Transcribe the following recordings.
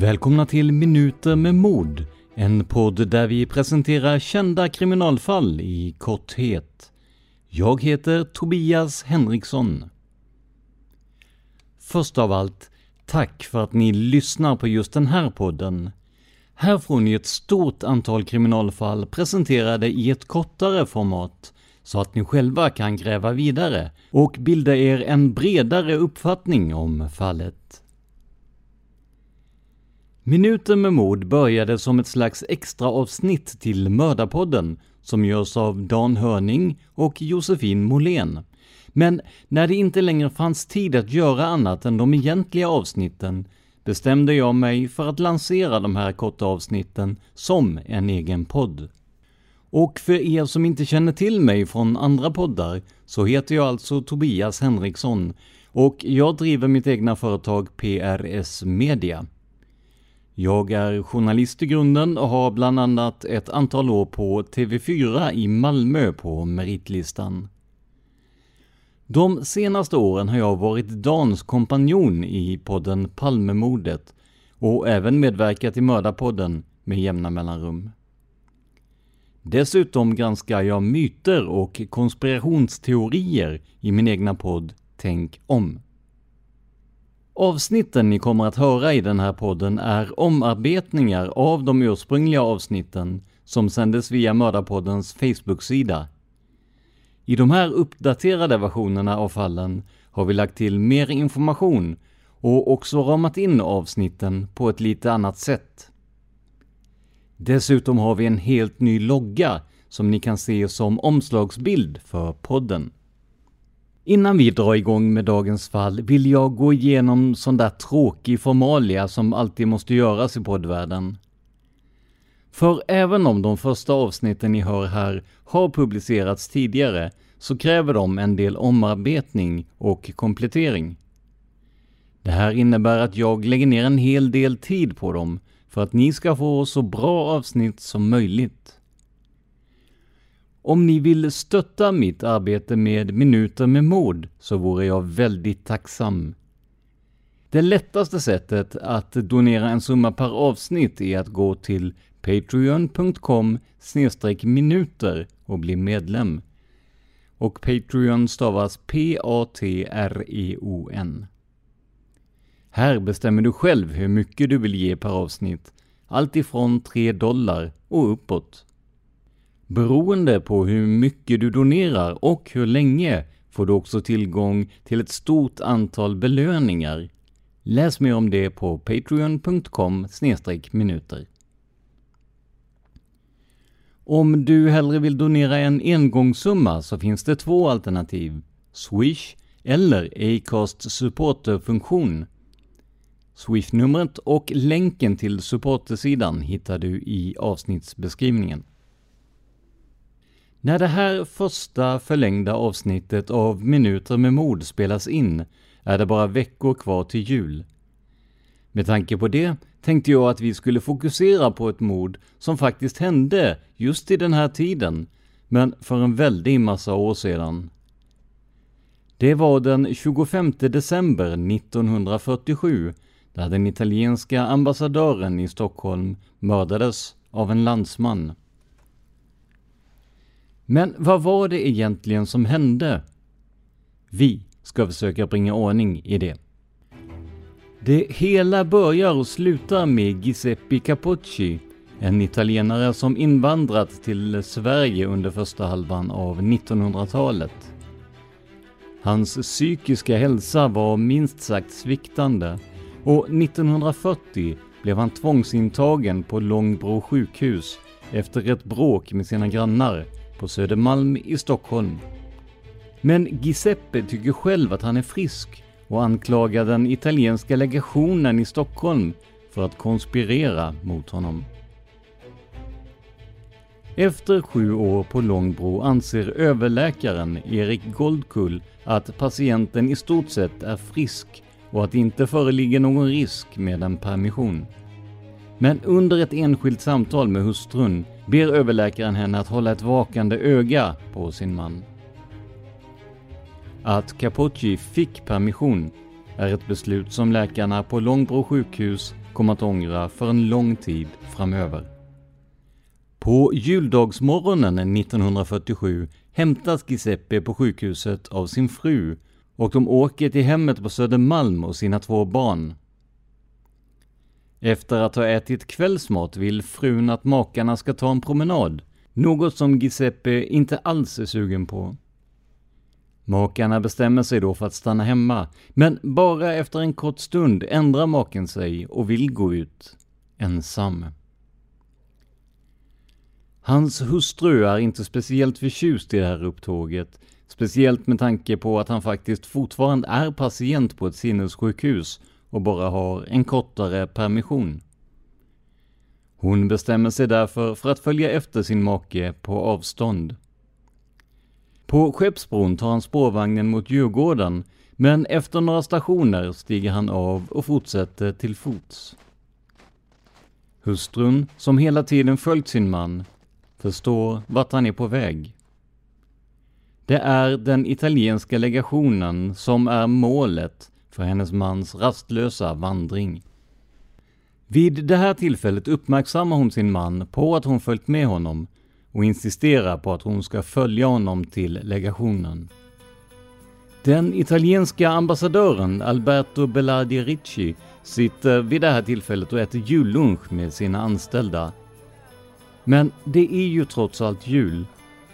Välkomna till Minuter med mord, en podd där vi presenterar kända kriminalfall i korthet. Jag heter Tobias Henriksson. Först av allt, tack för att ni lyssnar på just den här podden. Här får ni ett stort antal kriminalfall presenterade i ett kortare format, så att ni själva kan gräva vidare och bilda er en bredare uppfattning om fallet. Minuten med mord började som ett slags extra avsnitt till Mördarpodden som görs av Dan Hörning och Josefin Molén. Men när det inte längre fanns tid att göra annat än de egentliga avsnitten bestämde jag mig för att lansera de här korta avsnitten som en egen podd. Och för er som inte känner till mig från andra poddar så heter jag alltså Tobias Henriksson och jag driver mitt egna företag PRS Media. Jag är journalist i grunden och har bland annat ett antal år på TV4 i Malmö på meritlistan. De senaste åren har jag varit Dans kompanjon i podden Palmemordet och även medverkat i Mördarpodden med jämna mellanrum. Dessutom granskar jag myter och konspirationsteorier i min egna podd Tänk om. Avsnitten ni kommer att höra i den här podden är omarbetningar av de ursprungliga avsnitten som sändes via Mördarpoddens Facebook-sida. I de här uppdaterade versionerna av fallen har vi lagt till mer information och också ramat in avsnitten på ett lite annat sätt. Dessutom har vi en helt ny logga som ni kan se som omslagsbild för podden. Innan vi drar igång med dagens fall vill jag gå igenom sån där tråkig formalia som alltid måste göras i poddvärlden. För även om de första avsnitten ni hör här har publicerats tidigare så kräver de en del omarbetning och komplettering. Det här innebär att jag lägger ner en hel del tid på dem för att ni ska få så bra avsnitt som möjligt. Om ni vill stötta mitt arbete med Minuter med mod så vore jag väldigt tacksam. Det lättaste sättet att donera en summa per avsnitt är att gå till patreon.com minuter och bli medlem. Och Patreon stavas P-A-T-R-E-O-N. Här bestämmer du själv hur mycket du vill ge per avsnitt, allt ifrån 3 dollar och uppåt. Beroende på hur mycket du donerar och hur länge får du också tillgång till ett stort antal belöningar. Läs mer om det på patreon.com minuter. Om du hellre vill donera en engångssumma så finns det två alternativ, Swish eller Acast supporterfunktion. Swish-numret och länken till supportersidan hittar du i avsnittsbeskrivningen. När det här första förlängda avsnittet av Minuter med mord spelas in är det bara veckor kvar till jul. Med tanke på det tänkte jag att vi skulle fokusera på ett mord som faktiskt hände just i den här tiden, men för en väldig massa år sedan. Det var den 25 december 1947 där den italienska ambassadören i Stockholm mördades av en landsman. Men vad var det egentligen som hände? Vi ska försöka bringa ordning i det. Det hela börjar och slutar med Giuseppe Capocci, en italienare som invandrat till Sverige under första halvan av 1900-talet. Hans psykiska hälsa var minst sagt sviktande och 1940 blev han tvångsintagen på Långbro sjukhus efter ett bråk med sina grannar på Södermalm i Stockholm. Men Giuseppe tycker själv att han är frisk och anklagar den italienska legationen i Stockholm för att konspirera mot honom. Efter sju år på Långbro anser överläkaren Erik Goldkull att patienten i stort sett är frisk och att det inte föreligger någon risk med en permission. Men under ett enskilt samtal med hustrun ber överläkaren henne att hålla ett vakande öga på sin man. Att Capocci fick permission är ett beslut som läkarna på Långbro sjukhus kommer att ångra för en lång tid framöver. På juldagsmorgonen 1947 hämtas Giuseppe på sjukhuset av sin fru och de åker till hemmet på Södermalm och sina två barn. Efter att ha ätit kvällsmat vill frun att makarna ska ta en promenad, något som Giuseppe inte alls är sugen på. Makarna bestämmer sig då för att stanna hemma, men bara efter en kort stund ändrar maken sig och vill gå ut, ensam. Hans hustru är inte speciellt förtjust i det här upptåget, speciellt med tanke på att han faktiskt fortfarande är patient på ett sinnessjukhus och bara har en kortare permission. Hon bestämmer sig därför för att följa efter sin make på avstånd. På Skeppsbron tar han spårvagnen mot Djurgården, men efter några stationer stiger han av och fortsätter till fots. Hustrun, som hela tiden följt sin man, förstår vart han är på väg. Det är den italienska legationen som är målet för hennes mans rastlösa vandring. Vid det här tillfället uppmärksammar hon sin man på att hon följt med honom och insisterar på att hon ska följa honom till legationen. Den italienska ambassadören Alberto Bellardi Ricci sitter vid det här tillfället och äter jullunch med sina anställda. Men det är ju trots allt jul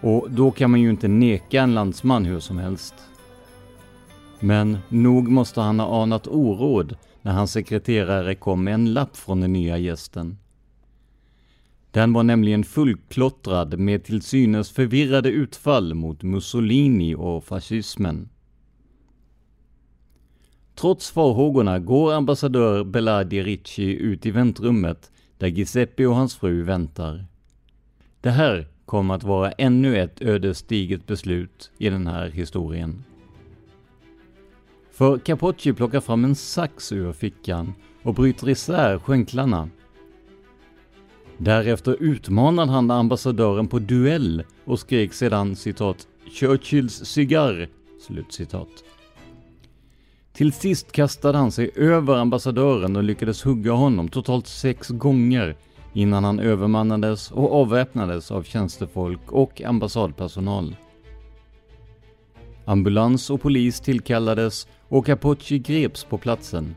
och då kan man ju inte neka en landsman hur som helst. Men nog måste han ha anat oråd när hans sekreterare kom med en lapp från den nya gästen. Den var nämligen fullklottrad med till synes förvirrade utfall mot Mussolini och fascismen. Trots farhågorna går ambassadör Beladi Ricci ut i väntrummet där Giuseppe och hans fru väntar. Det här kommer att vara ännu ett ödesdigert beslut i den här historien. För Capocci plockar fram en sax ur fickan och bryter isär skänklarna. Därefter utmanar han ambassadören på duell och skrek sedan citat ”Churchills cigarr”. Slutcitat. Till sist kastade han sig över ambassadören och lyckades hugga honom totalt sex gånger innan han övermannades och avväpnades av tjänstefolk och ambassadpersonal. Ambulans och polis tillkallades och Capocci greps på platsen.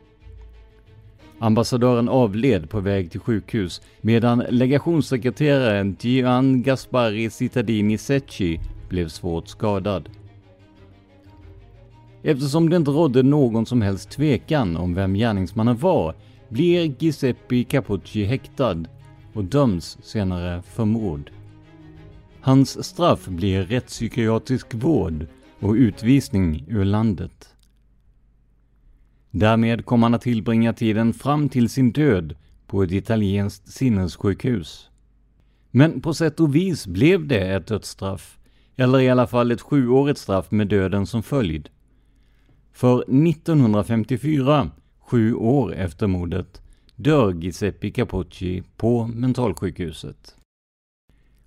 Ambassadören avled på väg till sjukhus medan legationssekreteraren Gian Gaspari Cittadini Secchi blev svårt skadad. Eftersom det inte rådde någon som helst tvekan om vem gärningsmannen var blir Giuseppe Capocci häktad och döms senare för mord. Hans straff blir rättspsykiatrisk vård och utvisning ur landet. Därmed kom han att tillbringa tiden fram till sin död på ett italienskt sinnessjukhus. Men på sätt och vis blev det ett dödsstraff, eller i alla fall ett sjuårigt straff med döden som följd. För 1954, sju år efter mordet, dör Giuseppe Capocci på mentalsjukhuset.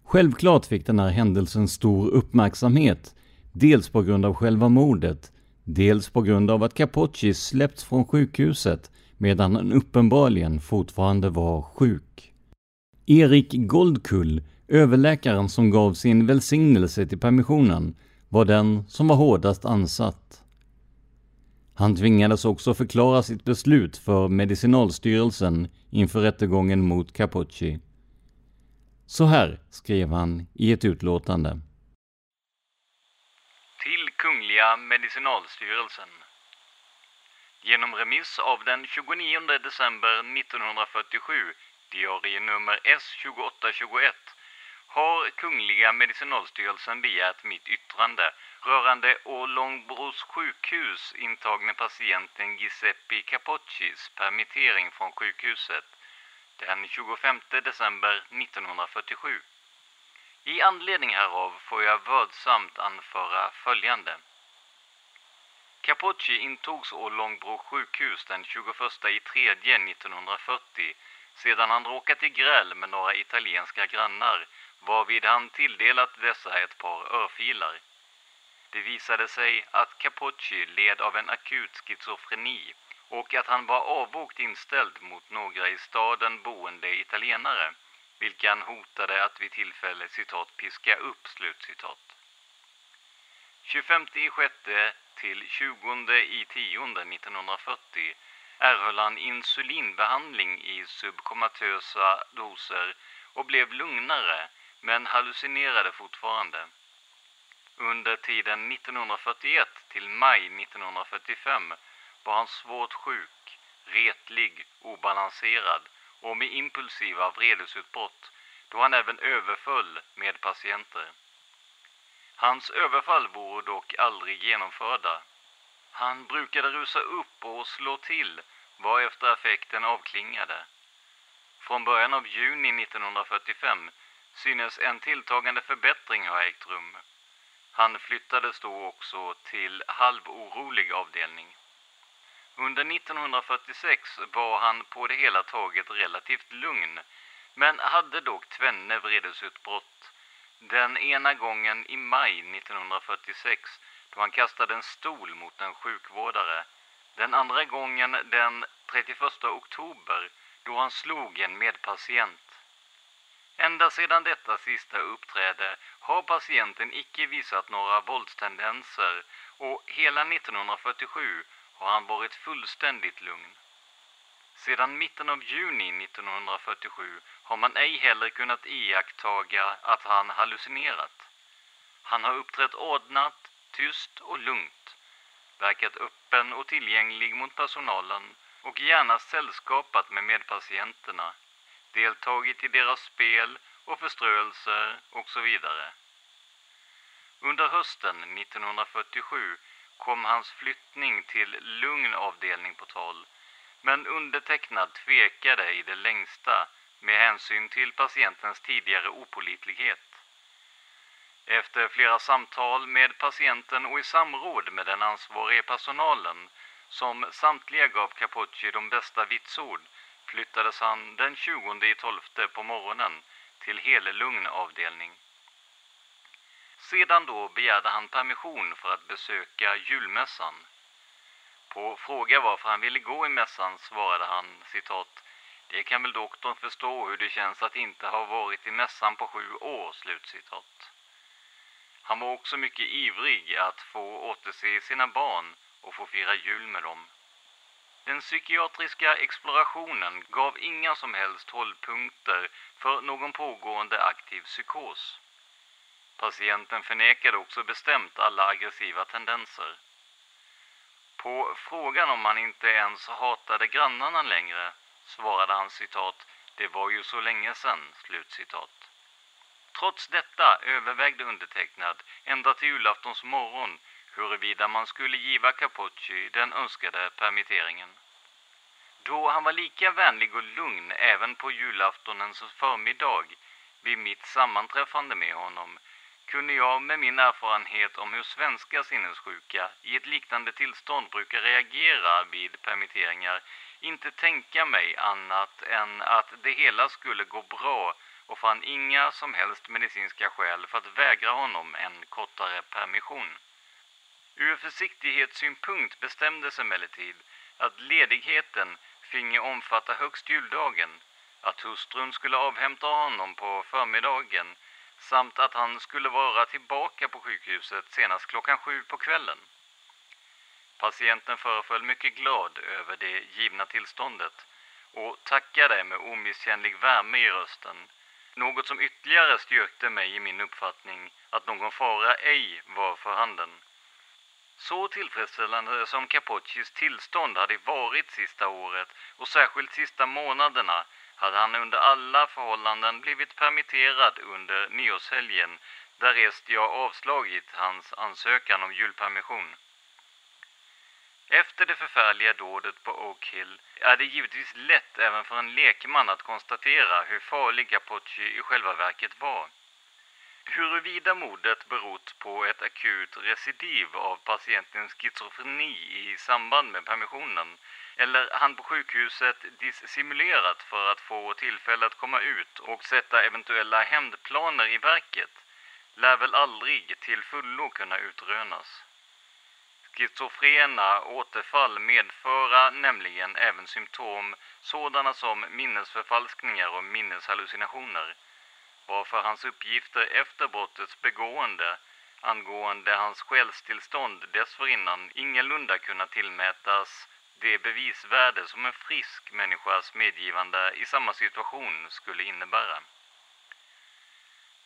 Självklart fick den här händelsen stor uppmärksamhet, dels på grund av själva mordet, dels på grund av att Capocci släppts från sjukhuset medan han uppenbarligen fortfarande var sjuk. Erik Goldkull, överläkaren som gav sin välsignelse till permissionen, var den som var hårdast ansatt. Han tvingades också förklara sitt beslut för Medicinalstyrelsen inför rättegången mot Capocci. Så här skrev han i ett utlåtande. Kungliga Medicinalstyrelsen. Genom remiss av den 29 december 1947, diarie nummer S2821, har Kungliga Medicinalstyrelsen begärt mitt yttrande rörande Ålångbros sjukhus intagne patienten Giuseppe Capoccis permittering från sjukhuset den 25 december 1947. I anledning härav får jag vördsamt anföra följande. Capocci intogs å Långbro sjukhus den 21 i 3 1940 sedan han råkat i gräl med några italienska grannar varvid han tilldelat dessa ett par örfilar. Det visade sig att Capocci led av en akut schizofreni och att han var avvokt inställd mot några i staden boende italienare, vilka han hotade att vid tillfälle citat piska upp slut citat. 25 i sjätte till 20 i tionde 1940 erhöll han insulinbehandling i subkomatösa doser och blev lugnare men hallucinerade fortfarande. Under tiden 1941 till maj 1945 var han svårt sjuk, retlig, obalanserad och med impulsiva vredesutbrott då han även överföll med patienter. Hans överfall vore dock aldrig genomförda. Han brukade rusa upp och slå till varefter affekten avklingade. Från början av juni 1945 synes en tilltagande förbättring ha ägt rum. Han flyttades då också till halvorolig avdelning. Under 1946 var han på det hela taget relativt lugn men hade dock tvenne vredesutbrott. Den ena gången i maj 1946 då han kastade en stol mot en sjukvårdare. Den andra gången den 31 oktober då han slog en medpatient. Ända sedan detta sista uppträde har patienten icke visat några våldstendenser och hela 1947 har han varit fullständigt lugn. Sedan mitten av juni 1947 har man ej heller kunnat iakttaga att han hallucinerat. Han har uppträtt ordnat, tyst och lugnt, verkat öppen och tillgänglig mot personalen och gärna sällskapat med medpatienterna, deltagit i deras spel och förströelser och så vidare. Under hösten 1947 kom hans flyttning till lugn avdelning på tal, men undertecknad tvekade i det längsta med hänsyn till patientens tidigare opolitlighet. Efter flera samtal med patienten och i samråd med den ansvariga personalen som samtliga gav Capocci de bästa vitsord flyttades han den 20 12 på morgonen till hellugn avdelning. Sedan då begärde han permission för att besöka julmässan. På fråga varför han ville gå i mässan svarade han citat det kan väl doktorn förstå hur det känns att inte ha varit i mässan på sju år, slutcitat. Han var också mycket ivrig att få återse sina barn och få fira jul med dem. Den psykiatriska explorationen gav inga som helst hållpunkter för någon pågående aktiv psykos. Patienten förnekade också bestämt alla aggressiva tendenser. På frågan om han inte ens hatade grannarna längre svarade han citat det var ju så länge sedan, slutcitat. Trots detta övervägde undertecknad ända till julaftons morgon huruvida man skulle giva Capocci den önskade permitteringen. Då han var lika vänlig och lugn även på julaftonens förmiddag vid mitt sammanträffande med honom kunde jag med min erfarenhet om hur svenska sinnessjuka i ett liknande tillstånd brukar reagera vid permitteringar inte tänka mig annat än att det hela skulle gå bra och fann inga som helst medicinska skäl för att vägra honom en kortare permission. Ur försiktighetssynpunkt bestämdes emellertid att ledigheten finge omfatta högst juldagen, att hustrun skulle avhämta honom på förmiddagen samt att han skulle vara tillbaka på sjukhuset senast klockan sju på kvällen. Patienten föreföll mycket glad över det givna tillståndet och tackade med omisskännlig värme i rösten. Något som ytterligare styrkte mig i min uppfattning att någon fara ej var för handen. Så tillfredsställande som Capoccis tillstånd hade varit sista året och särskilt sista månaderna hade han under alla förhållanden blivit permitterad under nyårshelgen därest jag avslagit hans ansökan om julpermission. Efter det förfärliga dådet på Oak Hill är det givetvis lätt även för en lekman att konstatera hur farlig Capocci i själva verket var. Huruvida mordet berott på ett akut recidiv av patientens schizofreni i samband med permissionen eller han på sjukhuset dissimulerat för att få tillfälle att komma ut och sätta eventuella hämndplaner i verket lär väl aldrig till fullo kunna utrönas. Schizofrena återfall medföra nämligen även symptom sådana som minnesförfalskningar och minneshallucinationer varför hans uppgifter efter brottets begående angående hans själstillstånd dessförinnan ingalunda kunna tillmätas det bevisvärde som en frisk människas medgivande i samma situation skulle innebära.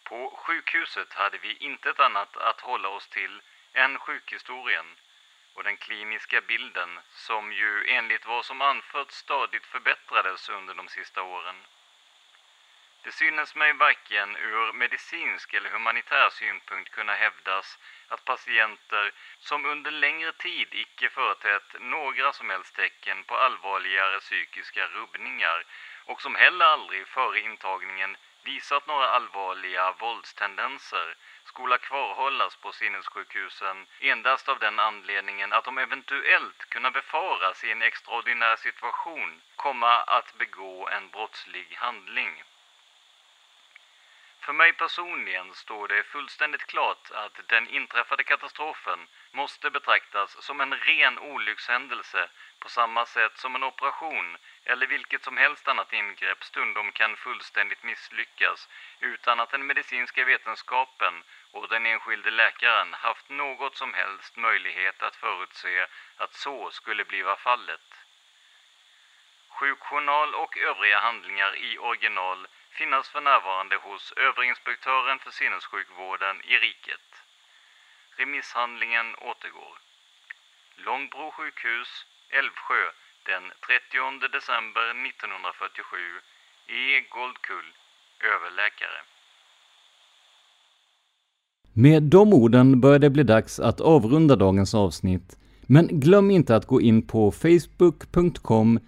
På sjukhuset hade vi intet annat att hålla oss till än sjukhistorien och den kliniska bilden som ju enligt vad som anförts stadigt förbättrades under de sista åren. Det synes mig varken ur medicinsk eller humanitär synpunkt kunna hävdas att patienter som under längre tid icke företett några som helst tecken på allvarligare psykiska rubbningar och som heller aldrig före intagningen visat några allvarliga våldstendenser skola kvarhållas på sinnessjukhusen endast av den anledningen att de eventuellt kunna befaras i en extraordinär situation komma att begå en brottslig handling. För mig personligen står det fullständigt klart att den inträffade katastrofen måste betraktas som en ren olyckshändelse på samma sätt som en operation eller vilket som helst annat ingrepp stundom kan fullständigt misslyckas utan att den medicinska vetenskapen och den enskilde läkaren haft något som helst möjlighet att förutse att så skulle bliva fallet. Sjukjournal och övriga handlingar i original finnas för närvarande hos överinspektören för sinnessjukvården i riket. Remisshandlingen återgår. Långbro sjukhus, Älvsjö, den 30 december 1947. E. Goldkull, överläkare. Med de orden börjar det bli dags att avrunda dagens avsnitt. Men glöm inte att gå in på facebook.com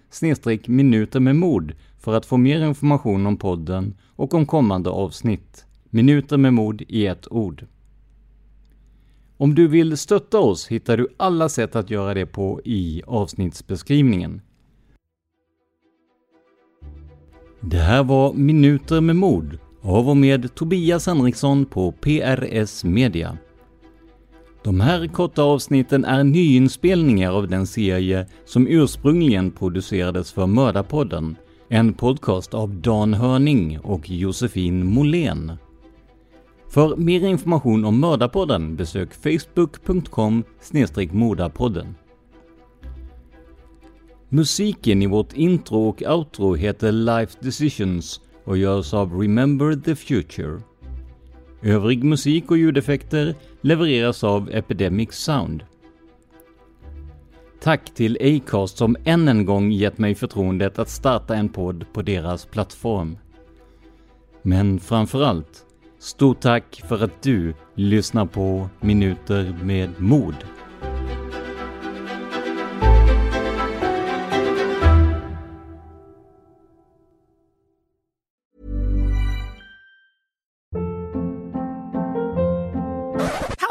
minuter med mord för att få mer information om podden och om kommande avsnitt. Minuter med mord i ett ord. Om du vill stötta oss hittar du alla sätt att göra det på i avsnittsbeskrivningen. Det här var Minuter med mord av och med Tobias Henriksson på PRS Media. De här korta avsnitten är nyinspelningar av den serie som ursprungligen producerades för Mördarpodden, en podcast av Dan Hörning och Josefin Molén. För mer information om Mördarpodden besök facebook.com mordapodden. Musiken i vårt intro och outro heter Life Decisions och görs av Remember the Future. Övrig musik och ljudeffekter levereras av Epidemic Sound. Tack till Acast som än en gång gett mig förtroendet att starta en podd på deras plattform. Men framförallt, stort tack för att du lyssnar på Minuter med mod.